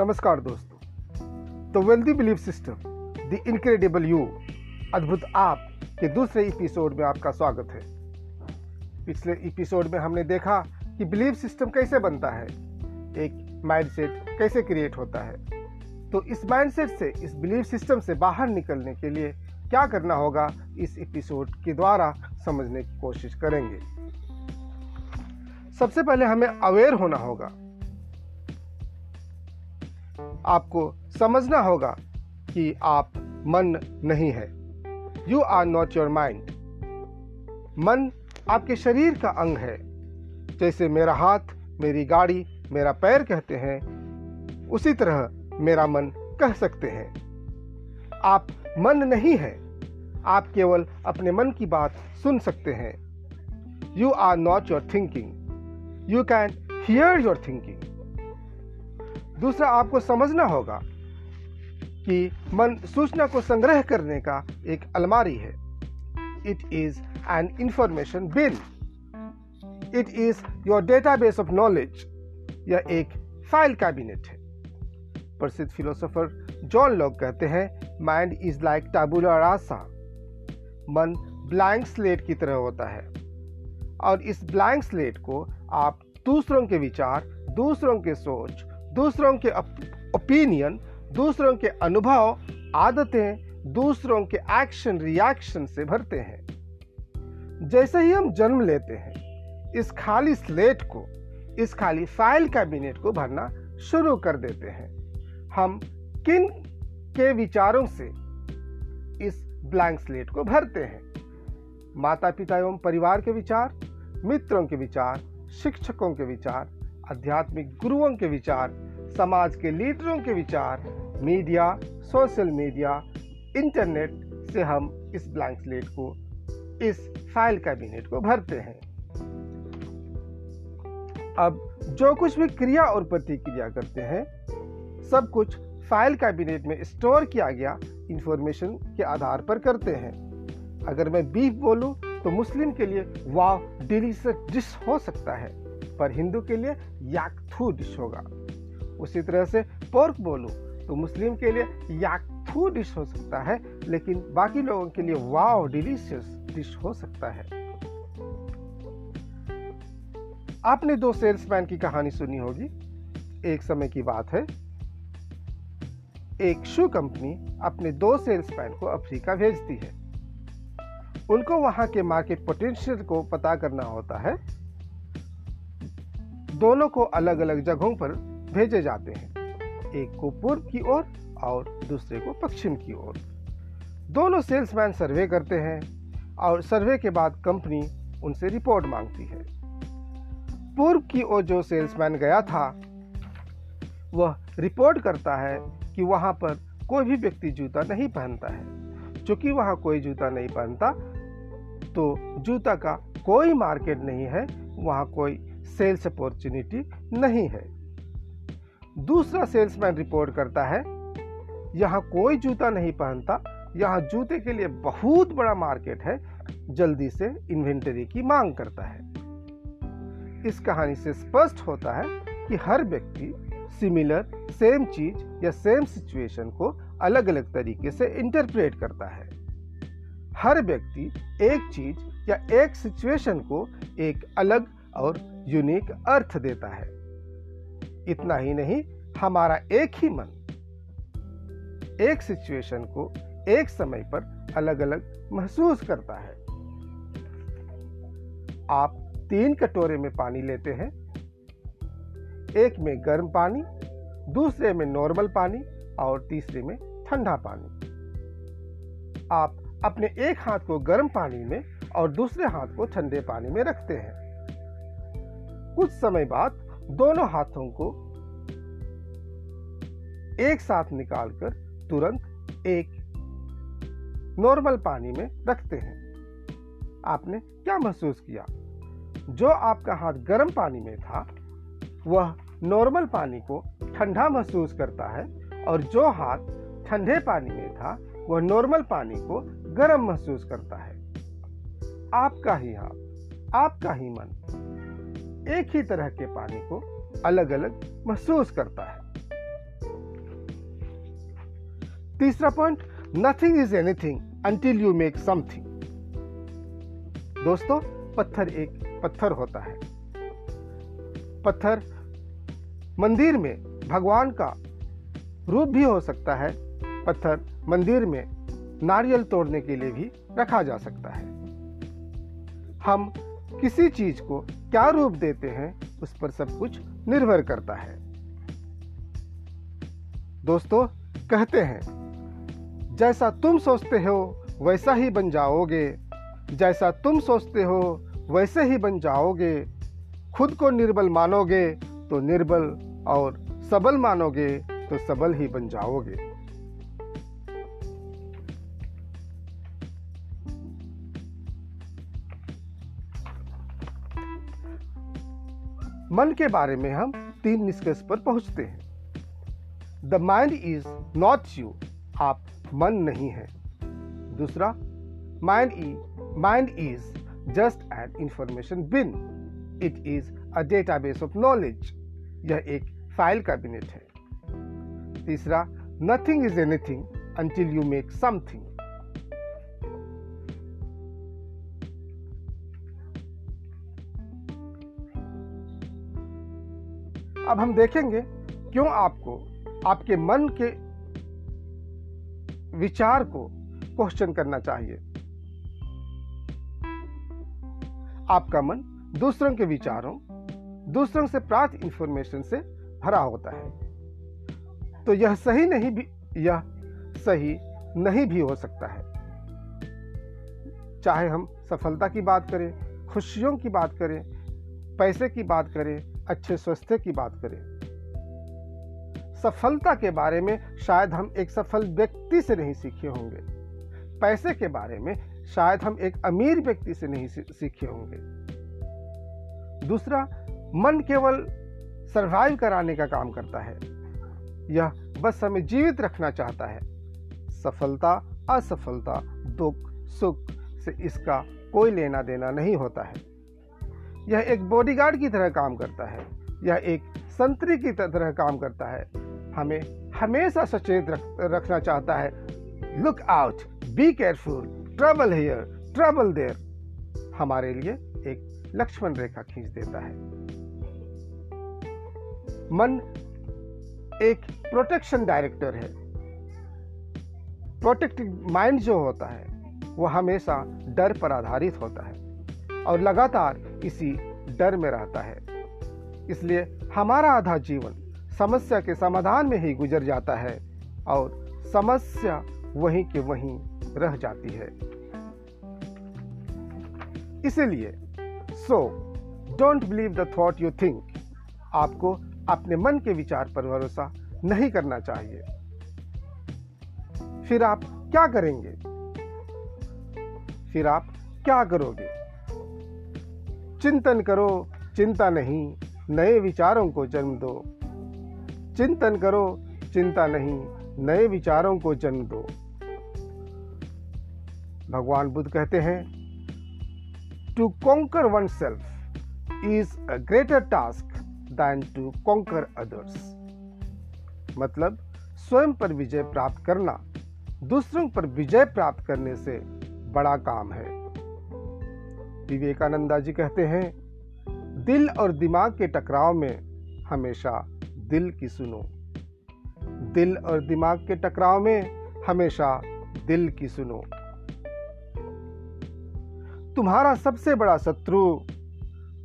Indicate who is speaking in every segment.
Speaker 1: नमस्कार दोस्तों। The wealthy belief system the incredible you अद्भुत आप के दूसरे एपिसोड में आपका स्वागत है। पिछले एपिसोड में हमने देखा कि बिलीफ सिस्टम कैसे बनता है, एक माइंडसेट कैसे क्रिएट होता है। तो इस माइंडसेट से, इस बिलीफ सिस्टम से बाहर निकलने के लिए क्या करना होगा, इस एपिसोड के द्वारा समझने की कोशिश करेंगे। सबसे पहले हमें अवेयर होना होगा आपको समझना होगा कि आप मन नहीं है। You are not your mind मन आपके शरीर का अंग है। जैसे मेरा हाथ, मेरी गाड़ी, मेरा पैर कहते हैं, उसी तरह मेरा मन कह सकते हैं। आप मन नहीं है। आप केवल अपने मन की बात सुन सकते हैं। You are not your thinking you can hear your thinking दूसरा आपको समझना होगा कि मन सूचना को संग्रह करने का एक अलमारी है। It is an information bill it is your database of knowledge यह एक फ़ाइल कैबिनेट है। प्रसिद्ध फिलोसोफर जॉन लॉक कहते हैं mind is like tabula rasa मन ब्लैंक स्लेट की तरह होता है। और इस ब्लैंक स्लेट को आप दूसरों के विचार, दूसरों के सोच दूसरों के ओपिनियन दूसरों के अनुभव, आदतें, दूसरों के एक्शन रिएक्शन से भरते हैं। जैसे ही हम जन्म लेते हैं, इस खाली स्लेट को, इस खाली फ़ाइल कैबिनेट को भरना शुरू कर देते हैं। हम किन के विचारों से इस ब्लैंक स्लेट को भरते हैं? माता पिता एवं परिवार के विचार, मित्रों के विचार, शिक्षकों के विचार आध्यात्मिक गुरुओं के विचार, समाज के लीडरों के विचार, मीडिया, सोशल मीडिया, इंटरनेट से हम इस ब्लैंक स्लेट को, इस फ़ाइल कैबिनेट को भरते हैं। अब जो कुछ भी क्रिया और प्रतिक्रिया करते हैं, सब कुछ फ़ाइल कैबिनेट में स्टोर किया गया इंफॉर्मेशन के आधार पर करते हैं। अगर मैं बीफ बोलूँ तो मुस्लिम के लिए वाव डिलीशियस डिश हो सकता है। पर हिंदू के लिए याकथू डिश होगा। उसी तरह से पोर्क बोलूँ तो मुस्लिम के लिए याकथू डिश हो सकता है, लेकिन बाकी लोगों के लिए वाव डिलीशियस डिश हो सकता है। आपने दो सेल्समैन की कहानी सुनी होगी। एक समय की बात है। एक शू कंपनी अपने दो सेल्समैन को अफ्रीका भेजती है। उनको वहाँ के मार्केट पोटेंशियल को पता करना होता है। दोनों को अलग अलग जगहों पर भेजे जाते हैं। एक को पूर्व की ओर और, और दूसरे को पश्चिम की ओर। दोनों सेल्समैन सर्वे करते हैं और सर्वे के बाद कंपनी उनसे रिपोर्ट मांगती है। पूर्व की ओर जो सेल्समैन गया था वह रिपोर्ट करता है कि वहाँ पर कोई भी व्यक्ति जूता नहीं पहनता है। क्योंकि वहाँ कोई जूता नहीं पहनता तो जूता का कोई मार्केट नहीं है वहाँ कोई सेल्स अपॉर्चुनिटी नहीं है। दूसरा सेल्समैन रिपोर्ट करता है, यहाँ कोई जूता नहीं पहनता, यहाँ जूते के लिए बहुत बड़ा मार्केट है, जल्दी से इन्वेंटरी की मांग करता है। इस कहानी से स्पष्ट होता है कि हर व्यक्ति सिमिलर, सेम चीज़ या सेम सिचुएशन को अलग अलग तरीके से इंटरप्रेट करता है। हर व्यक्ति एक चीज़ या एक सिचुएशन को एक अलग और यूनिक अर्थ देता है। इतना ही नहीं, हमारा एक ही मन एक सिचुएशन को एक समय पर अलग अलग महसूस करता है। आप तीन कटोरे में पानी लेते हैं, एक में गर्म पानी, दूसरे में नॉर्मल पानी और तीसरे में ठंडा पानी। आप अपने एक हाथ को गर्म पानी में और दूसरे हाथ को ठंडे पानी में रखते हैं। कुछ समय बाद दोनों हाथों को एक साथ निकालकर तुरंत एक नॉर्मल पानी में रखते हैं। आपने क्या महसूस किया? जो आपका हाथ गर्म पानी में था, वह नॉर्मल पानी को ठंडा महसूस करता है और जो हाथ ठंडे पानी में था, वह नॉर्मल पानी को गर्म महसूस करता है। आपका ही हाथ, आपका ही मन एक ही तरह के पानी को अलग अलग महसूस करता है। तीसरा point nothing is anything until you make something दोस्तों, पत्थर एक पत्थर होता है। पत्थर मंदिर में भगवान का रूप भी हो सकता है। पत्थर मंदिर में नारियल तोड़ने के लिए भी रखा जा सकता है। हम किसी चीज़ को क्या रूप देते हैं, उस पर सब कुछ निर्भर करता है। दोस्तों, कहते हैं, जैसा तुम सोचते हो, वैसा ही बन जाओगे। जैसा तुम सोचते हो, वैसे ही बन जाओगे। खुद को निर्बल मानोगे तो निर्बल और सबल मानोगे तो सबल ही बन जाओगे। मन के बारे में हम तीन निष्कर्ष पर पहुँचते हैं। The mind is not you आप मन नहीं है। दूसरा mind E mind is just an information bin it is a database of knowledge यह एक फ़ाइल कैबिनेट है। तीसरा nothing is anything until you make something अब हम देखेंगे क्यों आपको, आपके मन के विचार को क्वेश्चन करना चाहिए। आपका मन दूसरों के विचारों, दूसरों से प्राप्त इंफॉर्मेशन से भरा होता है। तो यह सही नहीं भी, यह सही नहीं भी हो सकता है। चाहे हम सफलता की बात करें, खुशियों की बात करें, पैसे की बात करें अच्छे स्वास्थ्य की बात करें। सफलता के बारे में शायद हम एक सफल व्यक्ति से नहीं सीखे होंगे। पैसे के बारे में शायद हम एक अमीर व्यक्ति से नहीं सीखे होंगे। दूसरा, मन केवल सरवाइव कराने का काम करता है। यह बस हमें जीवित रखना चाहता है। सफलता, असफलता, दुख, सुख से इसका कोई लेना देना नहीं होता है। यह एक बॉडीगार्ड की तरह काम करता है। यह एक संतरी की तरह काम करता है। हमें हमेशा सचेत रख, रखना चाहता है। Look out be careful trouble here trouble there हमारे लिए एक लक्ष्मण रेखा खींच देता है। मन एक प्रोटेक्शन डायरेक्टर है। प्रोटेक्टिव माइंड जो होता है वह हमेशा डर पर आधारित होता है। और लगातार इसी डर में रहता है। इसलिए हमारा आधा जीवन समस्या के समाधान में ही गुजर जाता है और समस्या वहीं के वहीं रह जाती है। इसलिए so don't believe the thought you think आपको अपने मन के विचार पर भरोसा नहीं करना चाहिए। फिर आप क्या करेंगे? फिर आप क्या करोगे? चिंतन करो, चिंता नहीं, नए विचारों को जन्म दो। चिंतन करो, चिंता नहीं, नए विचारों को जन्म दो। भगवान बुद्ध कहते हैं to conquer oneself is a greater task than to conquer others मतलब स्वयं पर विजय प्राप्त करना, दूसरों पर विजय प्राप्त करने से बड़ा काम है। विवेकानंदा जी कहते हैं, दिल और दिमाग के टकराव में हमेशा दिल की सुनो। दिल और दिमाग के टकराव में हमेशा दिल की सुनो। तुम्हारा सबसे बड़ा शत्रु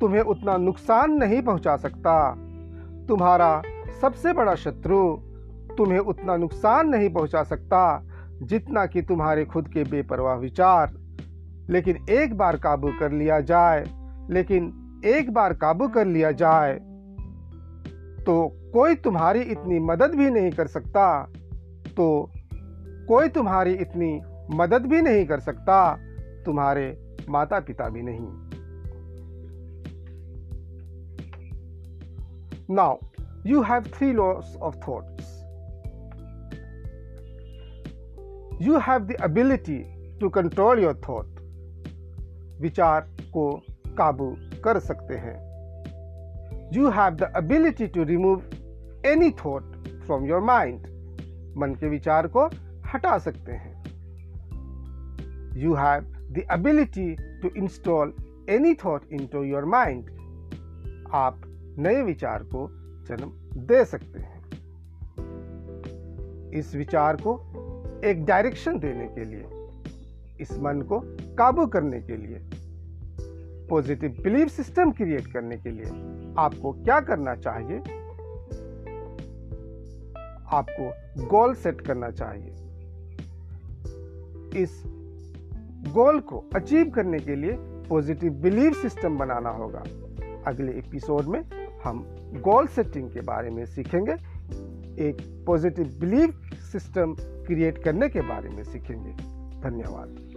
Speaker 1: तुम्हें उतना नुकसान नहीं पहुँचा सकता। तुम्हारा सबसे बड़ा शत्रु तुम्हें उतना नुकसान नहीं पहुँचा सकता जितना कि तुम्हारे खुद के बेपरवाह विचार। लेकिन एक बार काबू कर लिया जाए, लेकिन एक बार काबू कर लिया जाए तो कोई तुम्हारी इतनी मदद भी नहीं कर सकता। तो कोई तुम्हारी इतनी मदद भी नहीं कर सकता। तुम्हारे माता पिता भी नहीं। Now you have three loss of thoughts you have the ability to control your thought विचार को काबू कर सकते हैं। You have the ability to remove any thought from your mind मन के विचार को हटा सकते हैं। You have the ability to install any thought into your mind आप नए विचार को जन्म दे सकते हैं। इस विचार को एक डायरेक्शन देने के लिए इस मन को काबू करने के लिए पॉजिटिव बिलीफ सिस्टम क्रिएट करने के लिए आपको क्या करना चाहिए? आपको गोल सेट करना चाहिए। इस गोल को अचीव करने के लिए पॉजिटिव बिलीफ सिस्टम बनाना होगा। अगले एपिसोड में हम गोल सेटिंग के बारे में सीखेंगे। एक पॉजिटिव बिलीफ सिस्टम क्रिएट करने के बारे में सीखेंगे। धन्यवाद।